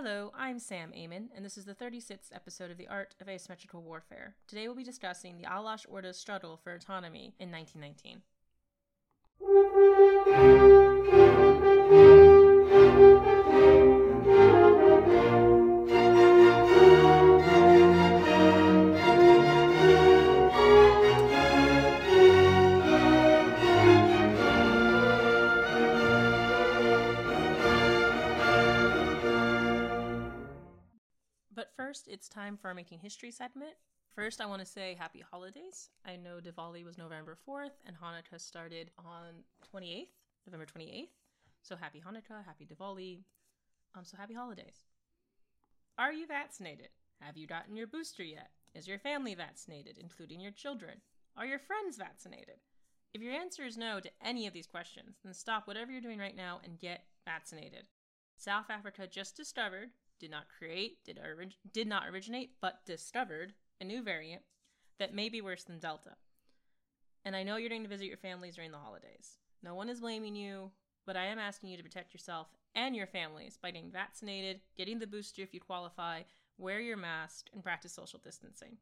Hello, I'm Sam Amon, and this is the 36th episode of The Art of Asymmetrical Warfare. Today we'll be discussing the Alash Orda's struggle for autonomy in 1919. First, it's time for our Making History segment. First, I want to say happy holidays. I know Diwali was November 4th and Hanukkah started on 28th, November 28th. So happy Hanukkah, happy Diwali. Um, so happy holidays. Are you vaccinated? Have you gotten your booster yet? Is your family vaccinated, including your children? Are your friends vaccinated? If your answer is no to any of these questions, then stop whatever you're doing right now and get vaccinated. South Africa just discovered, did not create, did, orig- did not originate, but discovered a new variant that may be worse than Delta. And I know you're going to visit your families during the holidays. No one is blaming you, but I am asking you to protect yourself and your families by getting vaccinated, getting the booster if you qualify, wear your mask, and practice social distancing.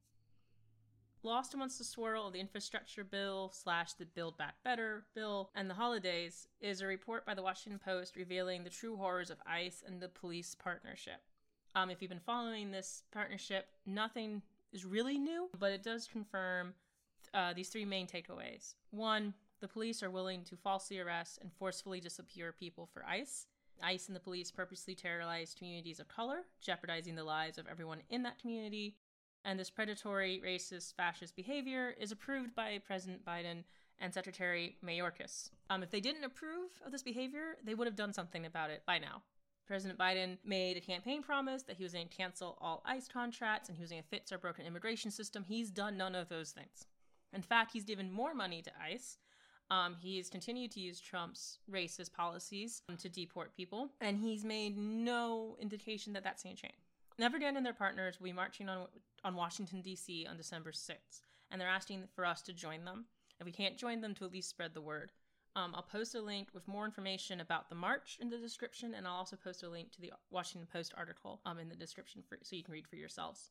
Lost amongst the swirl of the infrastructure bill slash the Build Back Better bill and the holidays is a report by the Washington Post revealing the true horrors of ICE and the police partnership. Um, if you've been following this partnership, nothing is really new, but it does confirm uh, these three main takeaways. One, the police are willing to falsely arrest and forcefully disappear people for ICE. ICE and the police purposely terrorize communities of color, jeopardizing the lives of everyone in that community. And this predatory, racist, fascist behavior is approved by President Biden and Secretary Mayorkas. Um, if they didn't approve of this behavior, they would have done something about it by now. President Biden made a campaign promise that he was going to cancel all ICE contracts and he was going to fix our broken immigration system. He's done none of those things. In fact, he's given more money to ICE. Um, he's continued to use Trump's racist policies um, to deport people, and he's made no indication that that's going to change. Never again and their partners will be marching on on Washington D.C. on December 6th, and they're asking for us to join them. If we can't join them, to at least spread the word. Um, I'll post a link with more information about the march in the description, and I'll also post a link to the Washington Post article um, in the description for, so you can read for yourselves.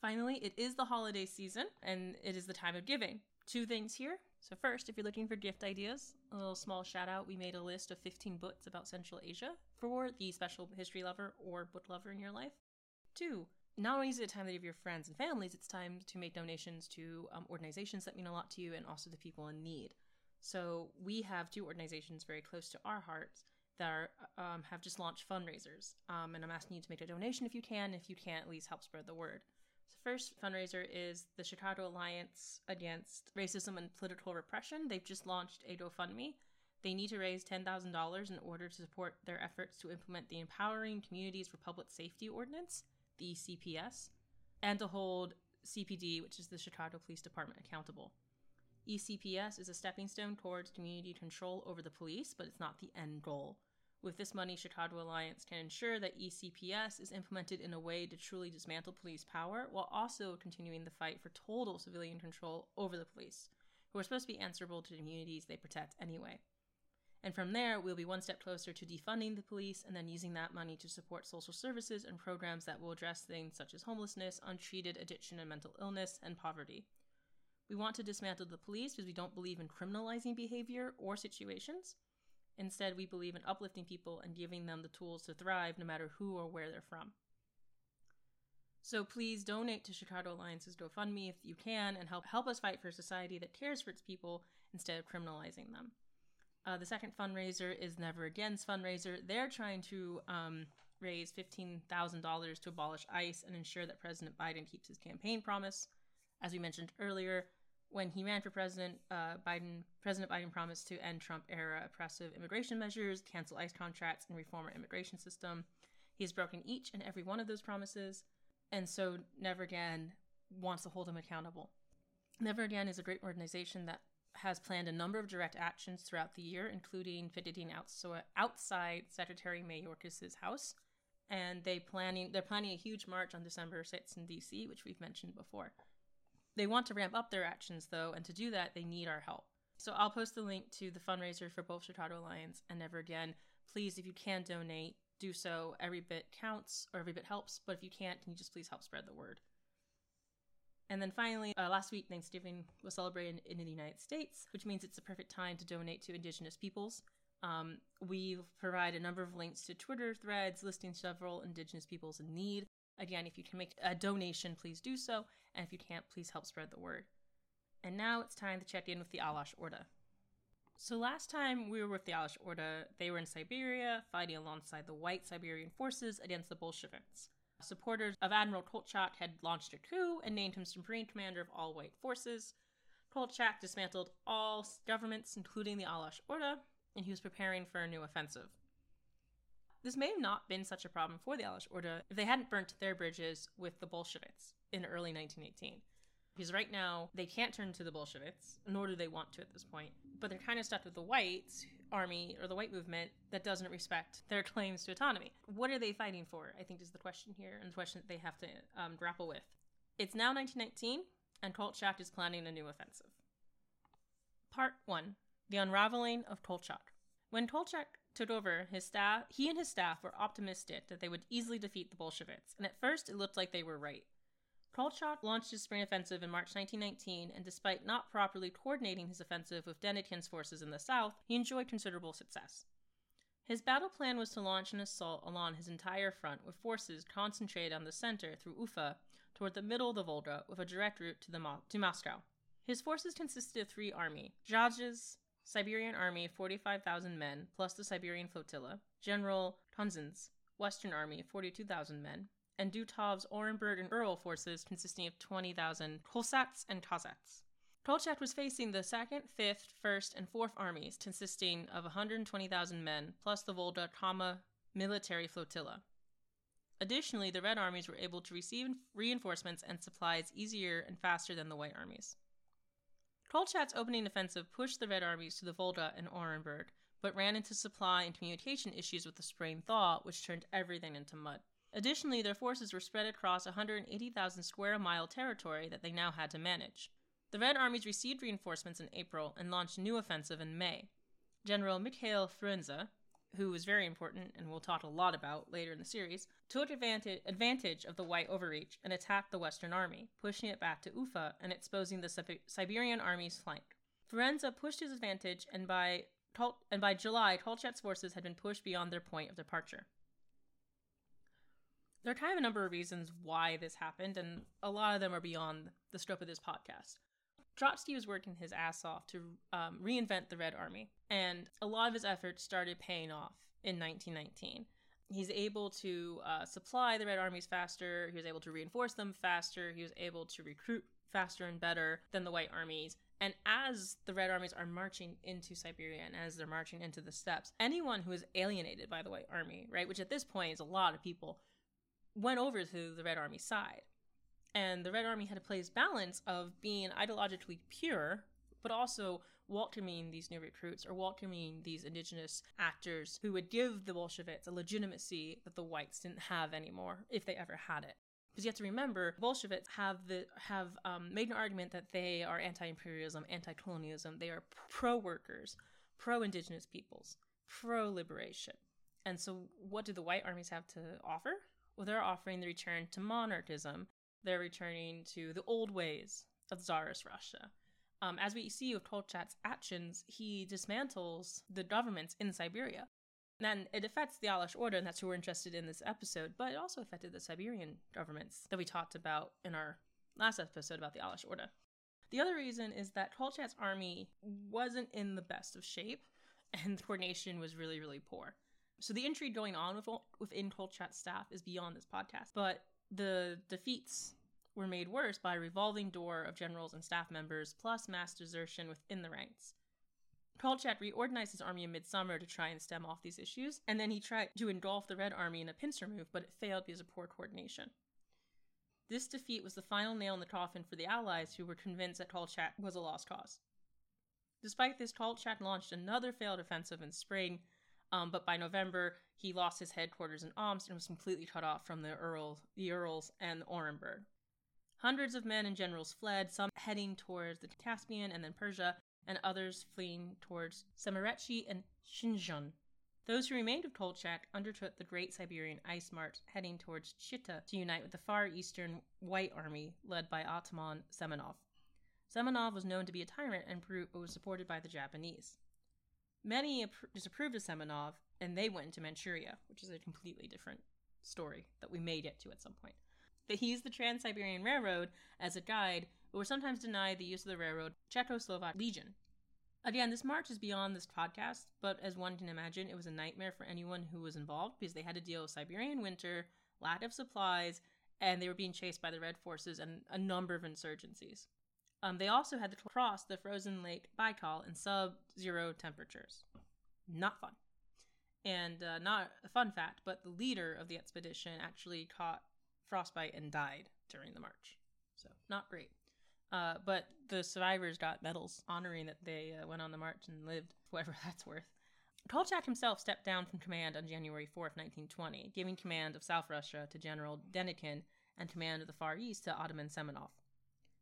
Finally, it is the holiday season, and it is the time of giving. Two things here. So, first, if you're looking for gift ideas, a little small shout out we made a list of 15 books about Central Asia for the special history lover or book lover in your life. Two, not only is it time to give your friends and families, it's time to make donations to um, organizations that mean a lot to you and also to people in need. So we have two organizations very close to our hearts that are, um, have just launched fundraisers, um, and I'm asking you to make a donation if you can. If you can't, at least help spread the word. So first fundraiser is the Chicago Alliance Against Racism and Political Repression. They've just launched a GoFundMe. They need to raise $10,000 in order to support their efforts to implement the Empowering Communities for Public Safety Ordinance, the CPS, and to hold CPD, which is the Chicago Police Department, accountable. ECPS is a stepping stone towards community control over the police, but it's not the end goal. With this money, Chicago Alliance can ensure that ECPS is implemented in a way to truly dismantle police power while also continuing the fight for total civilian control over the police, who are supposed to be answerable to the communities they protect anyway. And from there, we'll be one step closer to defunding the police and then using that money to support social services and programs that will address things such as homelessness, untreated addiction and mental illness, and poverty. We want to dismantle the police because we don't believe in criminalizing behavior or situations. Instead, we believe in uplifting people and giving them the tools to thrive no matter who or where they're from. So please donate to Chicago Alliance's GoFundMe if you can and help help us fight for a society that cares for its people instead of criminalizing them. Uh, the second fundraiser is Never Again's fundraiser. They're trying to um, raise $15,000 to abolish ICE and ensure that President Biden keeps his campaign promise. As we mentioned earlier, when he ran for president, uh, Biden President Biden promised to end Trump-era oppressive immigration measures, cancel ICE contracts, and reform our immigration system. He has broken each and every one of those promises, and so Never Again wants to hold him accountable. Never Again is a great organization that has planned a number of direct actions throughout the year, including visiting outside Secretary Mayorkas' house, and they planning they're planning a huge march on December 6th in D.C., which we've mentioned before. They want to ramp up their actions, though, and to do that, they need our help. So I'll post the link to the fundraiser for both Chicago Alliance and Never Again. Please, if you can donate, do so. Every bit counts, or every bit helps. But if you can't, can you just please help spread the word? And then finally, uh, last week, Thanksgiving was celebrated in the United States, which means it's a perfect time to donate to Indigenous peoples. Um, we provide a number of links to Twitter threads listing several Indigenous peoples in need. Again, if you can make a donation, please do so. And if you can't, please help spread the word. And now it's time to check in with the Alash Orda. So last time we were with the Alash Orda, they were in Siberia, fighting alongside the white Siberian forces against the Bolsheviks. Supporters of Admiral Kolchak had launched a coup and named him Supreme Commander of all white forces. Kolchak dismantled all governments, including the Alash Orda, and he was preparing for a new offensive. This may have not been such a problem for the Alash Orda if they hadn't burnt their bridges with the Bolsheviks in early 1918. Because right now, they can't turn to the Bolsheviks, nor do they want to at this point. But they're kind of stuck with the white army or the white movement that doesn't respect their claims to autonomy. What are they fighting for? I think is the question here, and the question that they have to um, grapple with. It's now 1919, and Kolchak is planning a new offensive. Part 1 The Unraveling of Kolchak. When Kolchak took over, his staff, he and his staff were optimistic that they would easily defeat the Bolsheviks, and at first it looked like they were right. Kolchak launched his spring offensive in March 1919, and despite not properly coordinating his offensive with Denikin's forces in the south, he enjoyed considerable success. His battle plan was to launch an assault along his entire front with forces concentrated on the center through Ufa toward the middle of the Volga with a direct route to, Mo- to Moscow. His forces consisted of three armies Zhazh's Siberian Army, 45,000 men, plus the Siberian Flotilla, General Khanzhin's Western Army, 42,000 men, and Dutov's Orenburg and Ural forces consisting of 20,000 Cossacks and Cossacks. Kolchak was facing the 2nd, 5th, 1st, and 4th armies, consisting of 120,000 men, plus the Volga Kama military flotilla. Additionally, the Red armies were able to receive reinforcements and supplies easier and faster than the White armies. Kolchak's opening offensive pushed the Red armies to the Volga and Orenburg, but ran into supply and communication issues with the spring thaw, which turned everything into mud. Additionally, their forces were spread across 180,000 square mile territory that they now had to manage. The Red armies received reinforcements in April and launched a new offensive in May. General Mikhail Frunze, who was very important and we'll talk a lot about later in the series, took advantage, advantage of the white overreach and attacked the Western Army, pushing it back to Ufa and exposing the Siberian Army's flank. Frunze pushed his advantage, and by, and by July, Kolchak's forces had been pushed beyond their point of departure there are kind of a number of reasons why this happened, and a lot of them are beyond the scope of this podcast. Trotsky was working his ass off to um, reinvent the Red Army, and a lot of his efforts started paying off in 1919. He's able to uh, supply the Red Armies faster, he was able to reinforce them faster, he was able to recruit faster and better than the White Armies. And as the Red Armies are marching into Siberia and as they're marching into the steppes, anyone who is alienated by the White Army, right, which at this point is a lot of people, went over to the Red Army side. And the Red Army had to play this balance of being ideologically pure, but also welcoming these new recruits or welcoming these indigenous actors who would give the Bolsheviks a legitimacy that the whites didn't have anymore, if they ever had it. Because you have to remember, Bolsheviks have the have um, made an argument that they are anti-imperialism, anti-colonialism. They are pro-workers, pro-indigenous peoples, pro-liberation. And so, what do the white armies have to offer? Well, they're offering the return to monarchism. They're returning to the old ways of Tsarist Russia. Um, as we see with Kolchak's actions, he dismantles the governments in Siberia. And it affects the Alash order, and that's who we're interested in this episode, but it also affected the Siberian governments that we talked about in our last episode about the Alash order. The other reason is that Kolchak's army wasn't in the best of shape, and coordination was really, really poor. So the intrigue going on with, within Kolchak's staff is beyond this podcast, but the defeats were made worse by a revolving door of generals and staff members, plus mass desertion within the ranks. Kolchak reorganized his army in midsummer to try and stem off these issues, and then he tried to engulf the Red Army in a pincer move, but it failed because of poor coordination. This defeat was the final nail in the coffin for the Allies, who were convinced that Kolchak was a lost cause. Despite this, Kolchak launched another failed offensive in spring, um, but by November, he lost his headquarters in Omsk and was completely cut off from the Urals, the Urals and Orenburg. Hundreds of men and generals fled, some heading towards the Caspian and then Persia, and others fleeing towards Semirechye and Xinjiang. Those who remained with Kolchak undertook the Great Siberian Ice March heading towards Chita to unite with the far eastern White Army led by Ataman Semenov. Semenov was known to be a tyrant and was supported by the Japanese. Many disapproved of Semenov, and they went into Manchuria, which is a completely different story that we may get to at some point. They used the Trans Siberian Railroad as a guide, but were sometimes denied the use of the railroad Czechoslovak Legion. Again, this march is beyond this podcast, but as one can imagine, it was a nightmare for anyone who was involved because they had to deal with Siberian winter, lack of supplies, and they were being chased by the Red Forces and a number of insurgencies. Um, they also had to cross the frozen lake Baikal in sub zero temperatures. Not fun. And uh, not a fun fact, but the leader of the expedition actually caught frostbite and died during the march. So, not great. Uh, but the survivors got medals honoring that they uh, went on the march and lived, whatever that's worth. Kolchak himself stepped down from command on January 4th, 1920, giving command of South Russia to General Denikin and command of the Far East to Ataman Semenov.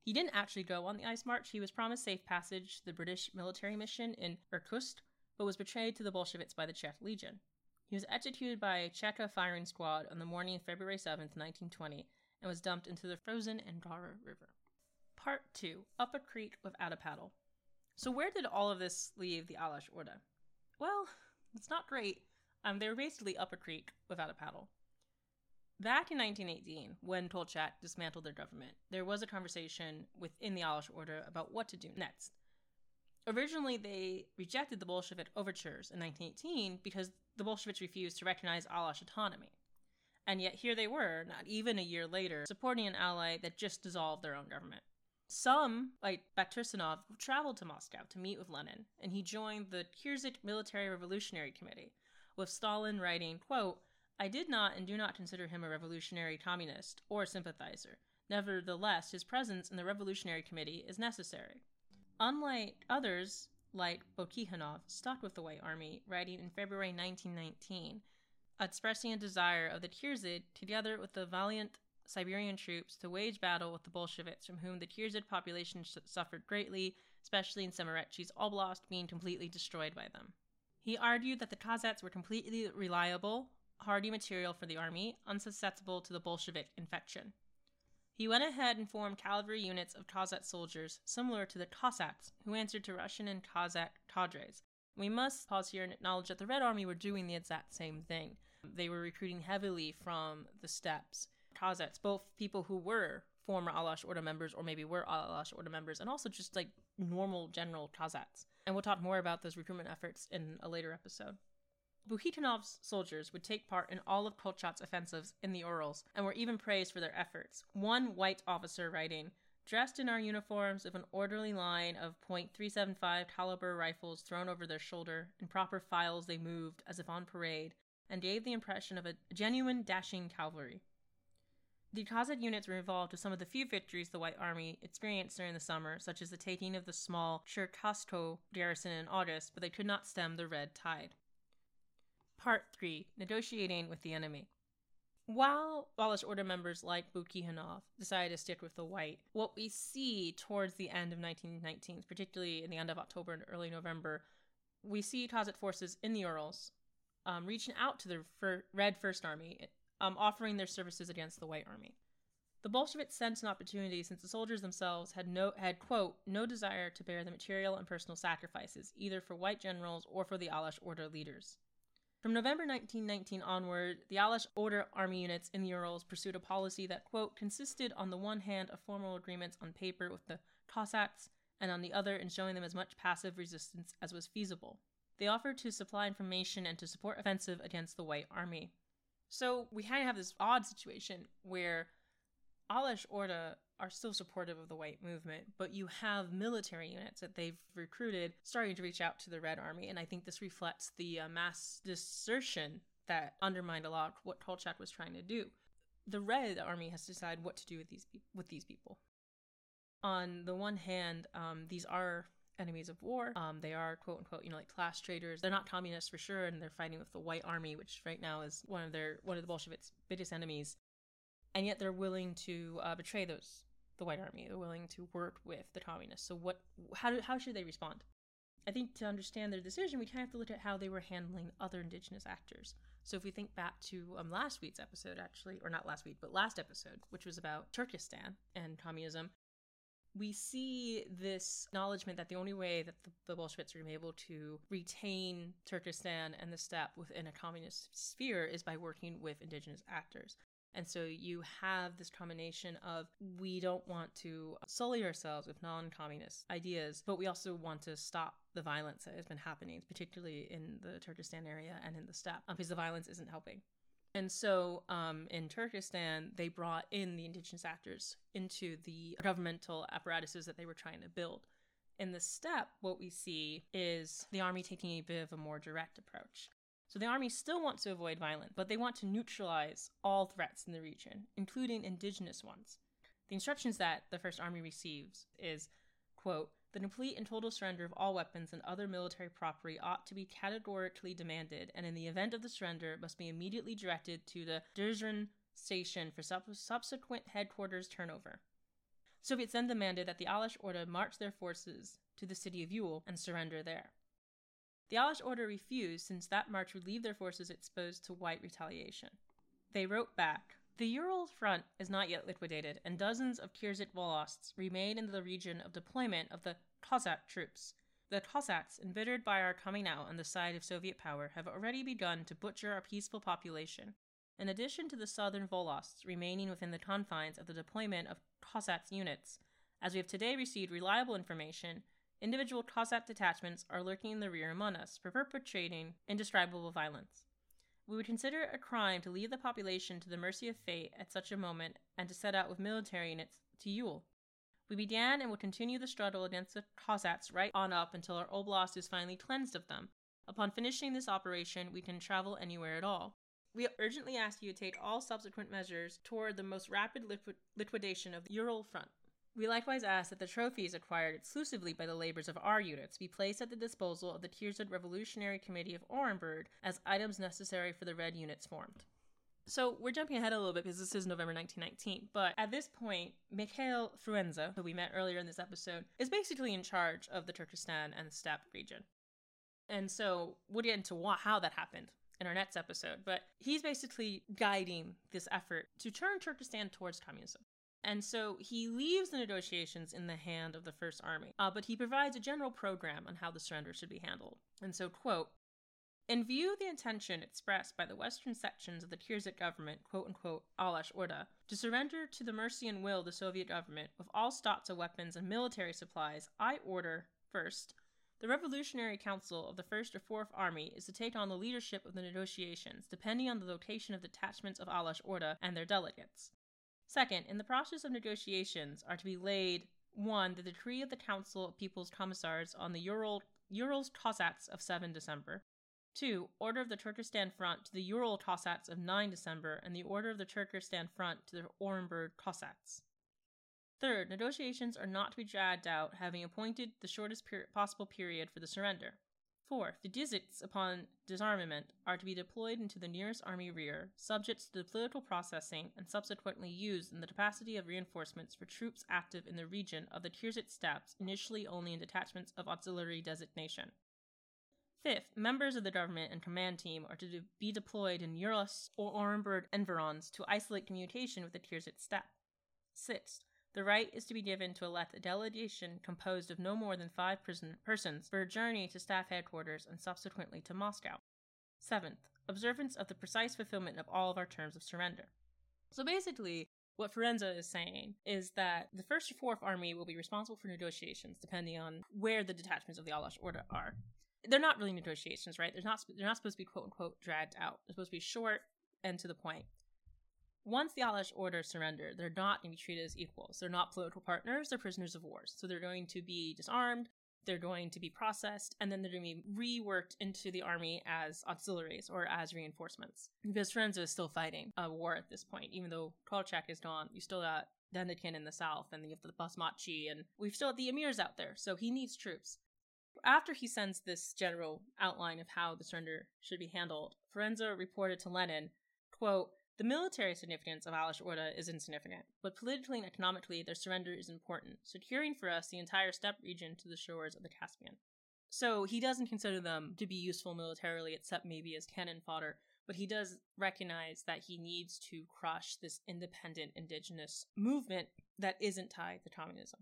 He didn't actually go on the ice march. He was promised safe passage to the British military mission in Irkutsk, but was betrayed to the Bolsheviks by the Czech Legion. He was executed by a Cheka firing squad on the morning of February 7th, 1920, and was dumped into the frozen Angara River. Part 2 Up a Creek without a paddle. So, where did all of this leave the Alash Orda? Well, it's not great. Um, they were basically up a creek without a paddle. Back in 1918, when Kolchak dismantled their government, there was a conversation within the Alash Order about what to do next. Originally, they rejected the Bolshevik overtures in 1918 because the Bolsheviks refused to recognize Alash autonomy. And yet, here they were, not even a year later, supporting an ally that just dissolved their own government. Some, like Baitursynov, traveled to Moscow to meet with Lenin, and he joined the Kyrgyz Military Revolutionary Committee, with Stalin writing, quote, I did not and do not consider him a revolutionary communist or sympathizer. Nevertheless, his presence in the Revolutionary Committee is necessary. Unlike others, like Bukeikhanov, stuck with the White Army, writing in February 1919, expressing a desire of the Kizlyk, together with the valiant Siberian troops to wage battle with the Bolsheviks, from whom the Kizlyk population suffered greatly, especially in Semerechi's Oblast being completely destroyed by them. He argued that the Kazakhs were completely reliable, hardy material for the army, unsusceptible to the Bolshevik infection. He went ahead and formed cavalry units of Kazakh soldiers, similar to the Cossacks, who answered to Russian and Cossack cadres. We must pause here and acknowledge that the Red Army were doing the exact same thing. They were recruiting heavily from the steppes, Kazakhs, both people who were former Alash Order members or maybe were Alash Order members, and also just like normal general Kazakhs. And we'll talk more about those recruitment efforts in a later episode. Bukeikhanov's soldiers would take part in all of Kolchak's offensives in the Urals and were even praised for their efforts. One white officer writing, Dressed in our uniforms with an orderly line of .375 caliber rifles thrown over their shoulder, in proper files they moved as if on parade, and gave the impression of a genuine dashing cavalry. The Kazakh units were involved with some of the few victories the White Army experienced during the summer, such as the taking of the small Cherkassky garrison in August, but they could not stem the red tide. Part 3 Negotiating with the Enemy. While Alash Order members like Bukeikhanov decided to stick with the white, what we see towards the end of 1919, particularly in the end of October and early November, we see Kazakh forces in the Urals um, reaching out to the fir- Red First Army, um, offering their services against the White Army. The Bolsheviks sensed an opportunity since the soldiers themselves had no had quote no desire to bear the material and personal sacrifices either for white generals or for the Alash order leaders. From November 1919 onward, the Alash Order army units in the Urals pursued a policy that, quote, consisted on the one hand of formal agreements on paper with the Cossacks, and on the other in showing them as much passive resistance as was feasible. They offered to supply information and to support offensive against the White Army. So we kind of have this odd situation where Alash Orda are still supportive of the white movement, but you have military units that they've recruited starting to reach out to the Red Army, and I think this reflects the uh, mass desertion that undermined a lot of what Kolchak was trying to do. The Red Army has to decide what to do with these pe- with these people. On the one hand, um, these are enemies of war. Um, they are quote unquote, you know, like class traitors. They're not communists for sure, and they're fighting with the White Army, which right now is one of their one of the Bolsheviks' biggest enemies. And yet they're willing to uh, betray those the White Army. They're willing to work with the communists. So what? How how should they respond? I think to understand their decision, we kind of have to look at how they were handling other indigenous actors. So if we think back to um, last week's episode, actually, or not last week, but last episode, which was about Turkestan and communism, we see this acknowledgement that the only way that the, the Bolsheviks were able to retain Turkestan and the steppe within a communist sphere is by working with indigenous actors. And so you have this combination of we don't want to sully ourselves with non communist ideas, but we also want to stop the violence that has been happening, particularly in the Turkestan area and in the steppe, because the violence isn't helping. And so um, in Turkestan, they brought in the indigenous actors into the governmental apparatuses that they were trying to build. In the steppe, what we see is the army taking a bit of a more direct approach. So the army still wants to avoid violence, but they want to neutralize all threats in the region, including indigenous ones. The instructions that the First Army receives is, quote, the complete and total surrender of all weapons and other military property ought to be categorically demanded, and in the event of the surrender, must be immediately directed to the Dzerzhin station for sub- subsequent headquarters turnover. Soviets then demanded that the Alash Orda march their forces to the city of Yule and surrender there. The Alash order refused, since that march would leave their forces exposed to white retaliation. They wrote back the Ural front is not yet liquidated, and dozens of Kirghiz Volosts remain in the region of deployment of the Cossack troops. The Cossacks, embittered by our coming out on the side of Soviet power, have already begun to butcher our peaceful population. In addition to the southern Volosts remaining within the confines of the deployment of Cossacks units, as we have today received reliable information, individual Cossack detachments are lurking in the rear among us, perpetrating indescribable violence. We would consider it a crime to leave the population to the mercy of fate at such a moment and to set out with military units to Ewell. We began and will continue the struggle against the Cossacks right on up until our oblast is finally cleansed of them. Upon finishing this operation, we can travel anywhere at all. We urgently ask you to take all subsequent measures toward the most rapid liquid- liquidation of the Ural front. We likewise ask that the trophies acquired exclusively by the labors of our units be placed at the disposal of the Kirghiz Revolutionary Committee of Orenburg as items necessary for the Red units formed. So we're jumping ahead a little bit because this is November 1919, but at this point, Mikhail Frunze, who we met earlier in this episode, is basically in charge of the Turkestan and steppe region. And so we'll get into what, how that happened in our next episode, but he's basically guiding this effort to turn Turkestan towards communism. And so he leaves the negotiations in the hand of the First Army, uh, but he provides a general program on how the surrender should be handled. And so, quote, in view of the intention expressed by the western sections of the Kirghiz government, quote unquote, Alash Orda, to surrender to the mercy and will of the Soviet government with all stocks of weapons and military supplies, I order, first, the Revolutionary Council of the First or Fourth Army is to take on the leadership of the negotiations, depending on the location of detachments of Alash Orda and their delegates. Second, in the process of negotiations are to be laid 1. The decree of the Council of People's Commissars on the Ural, Urals Cossacks of 7 December. 2. Order of the Turkestan Front to the Ural Cossacks of 9 December, and the Order of the Turkestan Front to the Orenburg Cossacks. Third, negotiations are not to be dragged out, having appointed the shortest per- possible period for the surrender. Fourth, the districts upon disarmament are to be deployed into the nearest army rear, subject to the political processing, and subsequently used in the capacity of reinforcements for troops active in the region of the Kirghiz steppes, initially only in detachments of auxiliary designation. Fifth, members of the government and command team are to be deployed in Urals or Orenburg environs to isolate communication with the Kirghiz steppe. Sixth, the right is to be given to elect a delegation composed of no more than five prison- persons for a journey to staff headquarters and subsequently to Moscow. Seventh, observance of the precise fulfillment of all of our terms of surrender. So basically, what Frunze is saying is that the First or Fourth Army will be responsible for negotiations depending on where the detachments of the Alash Orda are. They're not really negotiations, right? They're not, they're not supposed to be quote unquote dragged out. They're supposed to be short and to the point. Once the Alash Orda surrender, they're not going to be treated as equals. They're not political partners, they're prisoners of war. So they're going to be disarmed, they're going to be processed, and then they're going to be reworked into the army as auxiliaries or as reinforcements. Because Frunze is still fighting a war at this point, even though Kolchak is gone. You still got Denikin in the south, and you have the Basmachi, and we've still got the emirs out there, so he needs troops. After he sends this general outline of how the surrender should be handled, Frunze reported to Lenin, quote, the military significance of Alash Orda is insignificant, but politically and economically their surrender is important, securing for us the entire steppe region to the shores of the Caspian. So he doesn't consider them to be useful militarily, except maybe as cannon fodder, but he does recognize that he needs to crush this independent indigenous movement that isn't tied to communism.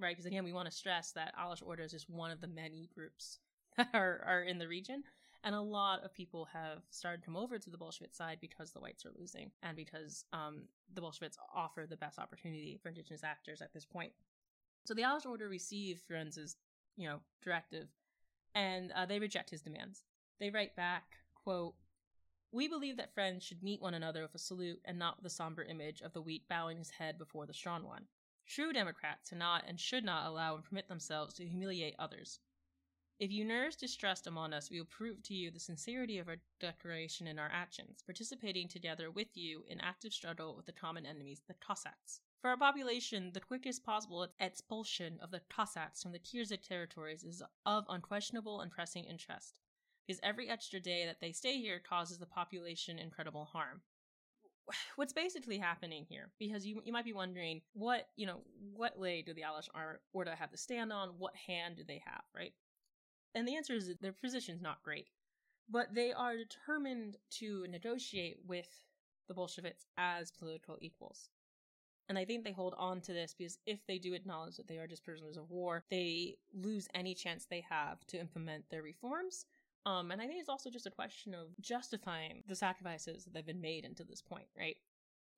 Right? Because again, we want to stress that Alash Orda is just one of the many groups that are, are in the region. And a lot of people have started to come over to the Bolshevik side because the whites are losing and because um, the Bolsheviks offer the best opportunity for indigenous actors at this point. So the Alash Orda receive Frunze's, you know, directive and uh, they reject his demands. They write back, quote, we believe that friends should meet one another with a salute and not with the somber image of the weak bowing his head before the strong one. True Democrats cannot and should not allow and permit themselves to humiliate others. If you nurse distrust among us, we will prove to you the sincerity of our declaration and our actions, participating together with you in active struggle with the common enemies, the Cossacks. For our population, the quickest possible expulsion of the Cossacks from the Kirghiz territories is of unquestionable and pressing interest because every extra day that they stay here causes the population incredible harm. What's basically happening here, because you, you might be wondering, what, you know, what leg do the Alash Orda have to stand on? What hand do they have, right? And the answer is their position's not great. But they are determined to negotiate with the Bolsheviks as political equals. And I think they hold on to this because if they do acknowledge that they are just prisoners of war, they lose any chance they have to implement their reforms um, and I think it's also just a question of justifying the sacrifices that have been made into this point, right?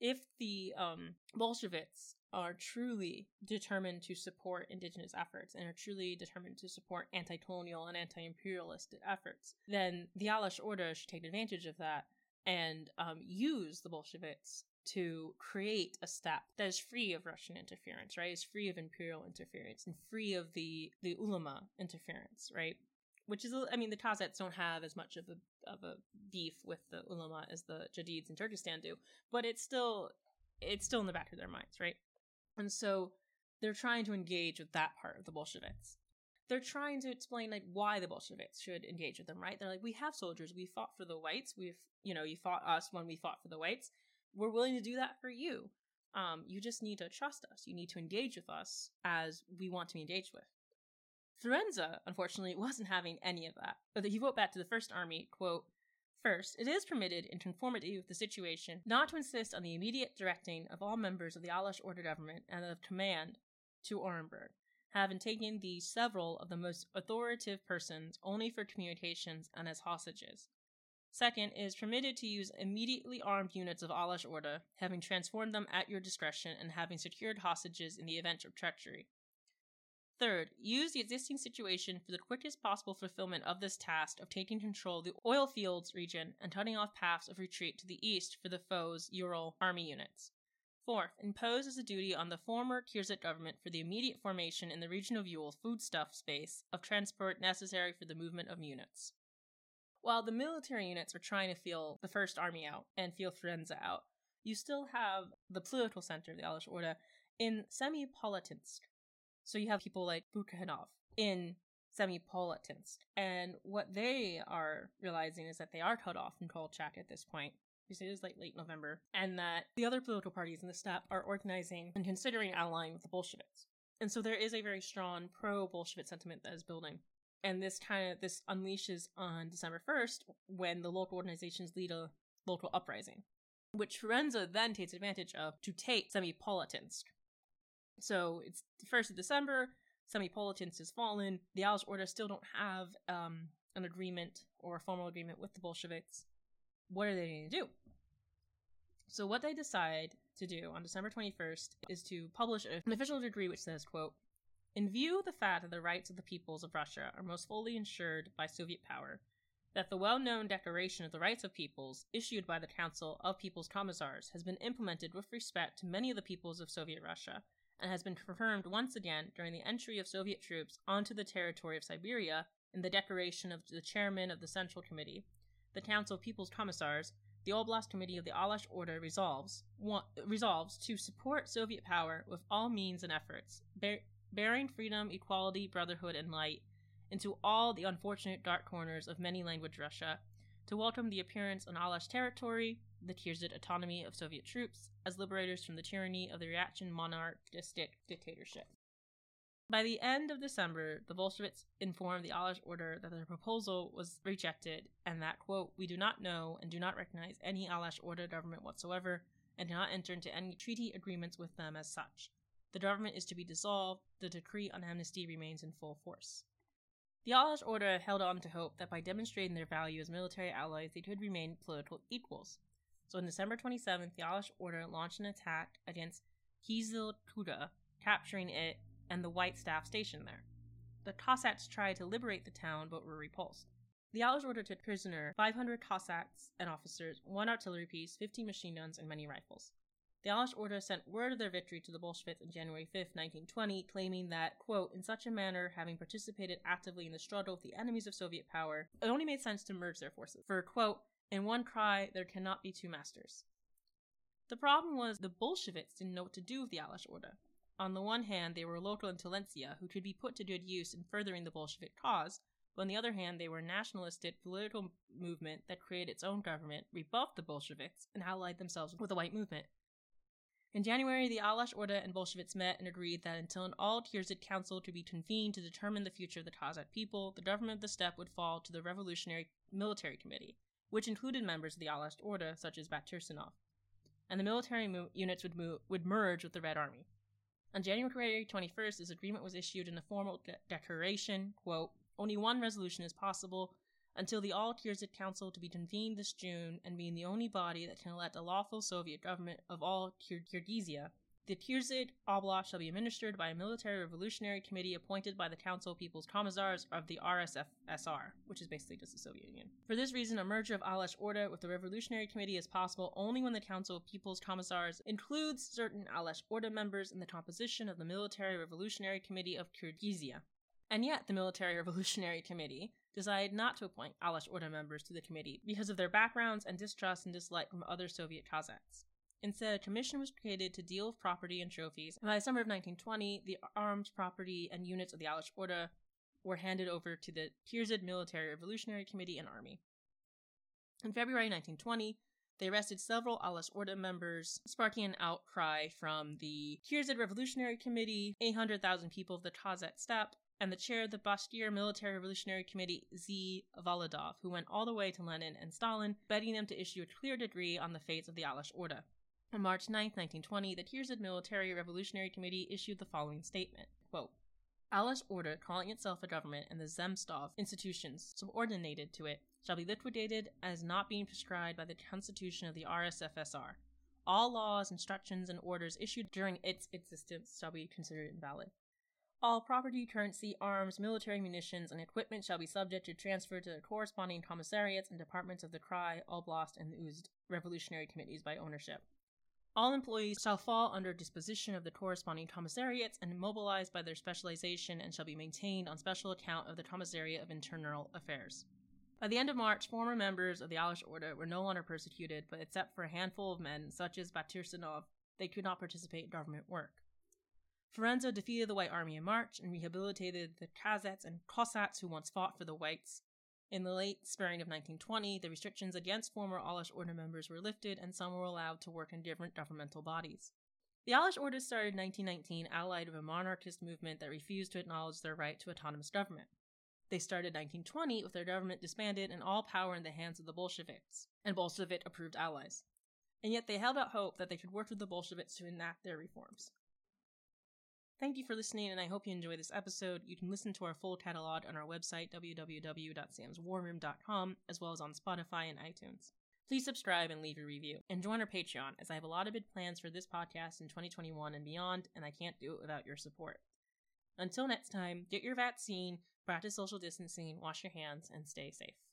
If the um, Bolsheviks are truly determined to support indigenous efforts and are truly determined to support anti colonial and anti imperialist efforts, then the Alash Order should take advantage of that and um, use the Bolsheviks to create a steppe that is free of Russian interference, right? Is free of imperial interference and free of the the ulama interference, right? which is I mean the Kazakhs don't have as much of a of a beef with the ulama as the Jadids in Turkestan do, but it's still it's still in the back of their minds, right? And so they're trying to engage with that part of the Bolsheviks. They're trying to explain like why the Bolsheviks should engage with them, right? They're like, we have soldiers, we fought for the whites, we've you know, you fought us when we fought for the whites. We're willing to do that for you. Um, you just need to trust us. You need to engage with us as we want to be engaged with. Frunze, unfortunately, wasn't having any of that, but he wrote back to the First Army, quote, First, it is permitted, in conformity with the situation, not to insist on the immediate directing of all members of the Alash Order government and of command to Orenburg, having taken the several of the most authoritative persons only for communications and as hostages. Second, it is permitted to use immediately armed units of Alash Order, having transformed them at your discretion and having secured hostages in the event of treachery. Third, use the existing situation for the quickest possible fulfillment of this task of taking control of the oil fields region and cutting off paths of retreat to the east for the foe's Ural army units. Fourth, impose as a duty on the former Kirghiz government for the immediate formation in the region of Ule foodstuff space of transport necessary for the movement of units. While the military units are trying to feel the First Army out and feel Frunze out, you still have the political center of the Alash Orda in Semipalatinsk, so you have people like Bukeikhanov in Semipalatinsk. And what they are realizing is that they are cut off from Kolchak at this point. Because it is like late November, and that the other political parties in the steppe are organizing and considering allying with the Bolsheviks. And so there is a very strong pro Bolshevik sentiment that is building. And this kind of this unleashes on December 1st when the local organizations lead a local uprising, which Frunze then takes advantage of to take Semipalatinsk, so it's the first of December. Semipalatinsk has fallen. The Alash Order still don't have um, an agreement or a formal agreement with the Bolsheviks. What are they going to do? So what they decide to do on December 21st is to publish an official decree which says, quote, in view of the fact that the rights of the peoples of Russia are most fully ensured by Soviet power, that the well known Declaration of the Rights of Peoples, issued by the Council of People's Commissars, has been implemented with respect to many of the peoples of Soviet Russia, and has been confirmed once again during the entry of Soviet troops onto the territory of Siberia in the declaration of the chairman of the Central Committee, the Council of People's Commissars, the Oblast Committee of the Alash Order resolves one, resolves to support Soviet power with all means and efforts, bear, bearing freedom, equality, brotherhood, and light into all the unfortunate dark corners of many language Russia, to welcome the appearance on Alash territory the Kirghiz autonomy of Soviet troops as liberators from the tyranny of the reaction monarchistic dictatorship. By the end of December, the Bolsheviks informed the Alash Order that their proposal was rejected and that, quote, we do not know and do not recognize any Alash Order government whatsoever and do not enter into any treaty agreements with them as such. The government is to be dissolved, the decree on amnesty remains in full force. The Alash Order held on to hope that by demonstrating their value as military allies, they could remain political equals. So on December 27th, the Alash Order launched an attack against Kizil Kuda, capturing it and the White Staff stationed there. The Cossacks tried to liberate the town but were repulsed. The Alash Order took prisoner 500 Cossacks and officers, one artillery piece, 15 machine guns, and many rifles. The Alash order sent word of their victory to the Bolsheviks on January 5, 1920, claiming that, quote, in such a manner, having participated actively in the struggle with the enemies of Soviet power, it only made sense to merge their forces. For, quote, in one krai, there cannot be two masters. The problem was the Bolsheviks didn't know what to do with the Alash order. On the one hand, they were local intelligentsia who could be put to good use in furthering the Bolshevik cause, but on the other hand, they were a nationalistic political movement that created its own government, rebuffed the Bolsheviks, and allied themselves with the white movement. In January, the Alash Order and Bolsheviks met and agreed that until an all-Tirzid council to be convened to determine the future of the Kazakh people, the government of the steppe would fall to the Revolutionary Military Committee, which included members of the Alash Order, such as Baitursynov, and the military mo- units would, would merge with the Red Army. On January 21st, this agreement was issued in a formal de- declaration, quote, only one resolution is possible until the All Tirzid Council to be convened this June and being the only body that can elect a lawful Soviet government of all Kyrgyzia. The Tirzid Oblast shall be administered by a military revolutionary committee appointed by the Council of People's Commissars of the RSFSR, which is basically just the Soviet Union. For this reason, a merger of Alash Order with the Revolutionary Committee is possible only when the Council of People's Commissars includes certain Alash Order members in the composition of the Military Revolutionary Committee of Kyrgyzia. And yet, the Military Revolutionary Committee decided not to appoint Alash Order members to the committee because of their backgrounds and distrust and dislike from other Soviet Kazakhs. Instead, a commission was created to deal with property and trophies, and by the summer of 1920, the arms, property, and units of the Alash Order were handed over to the Tirzid Military Revolutionary Committee and Army. In February 1920, they arrested several Alash Order members, sparking an outcry from the Tirzid Revolutionary Committee, 800,000 people of the Kazakh steppe, and the chair of the Bashkir Military Revolutionary Committee, Z. Validov, who went all the way to Lenin and Stalin, begging them to issue a clear decree on the fates of the Alash Order. On March 9, 1920, the Tirzid Military Revolutionary Committee issued the following statement quote, Alash Order, calling itself a government, and the Zemstvo institutions subordinated to it, shall be liquidated as not being prescribed by the Constitution of the RSFSR. All laws, instructions, and orders issued during its existence shall be considered invalid. All property, currency, arms, military munitions, and equipment shall be subject to transfer to the corresponding commissariats and departments of the Krai, Oblast, and Uzd revolutionary committees by ownership. All employees shall fall under disposition of the corresponding commissariats and mobilized by their specialization and shall be maintained on special account of the Commissariat of Internal Affairs. By the end of March, former members of the Alash Order were no longer persecuted, but except for a handful of men, such as Baitursynov, they could not participate in government work. Frunze defeated the White Army in March and rehabilitated the Kazakhs and Cossacks who once fought for the Whites, in the late spring of 1920, the restrictions against former Alash Order members were lifted and some were allowed to work in different governmental bodies. The Alash Order started in 1919 allied with a monarchist movement that refused to acknowledge their right to autonomous government. They started 1920 with their government disbanded and all power in the hands of the Bolsheviks and Bolshevik approved allies. And yet they held out hope that they could work with the Bolsheviks to enact their reforms. Thank you for listening, and I hope you enjoy this episode. You can listen to our full catalog on our website, www.samswarroom.com, as well as on Spotify and iTunes. Please subscribe and leave a review, and join our Patreon, as I have a lot of big plans for this podcast in 2021 and beyond, and I can't do it without your support. Until next time, get your vaccine, practice social distancing, wash your hands, and stay safe.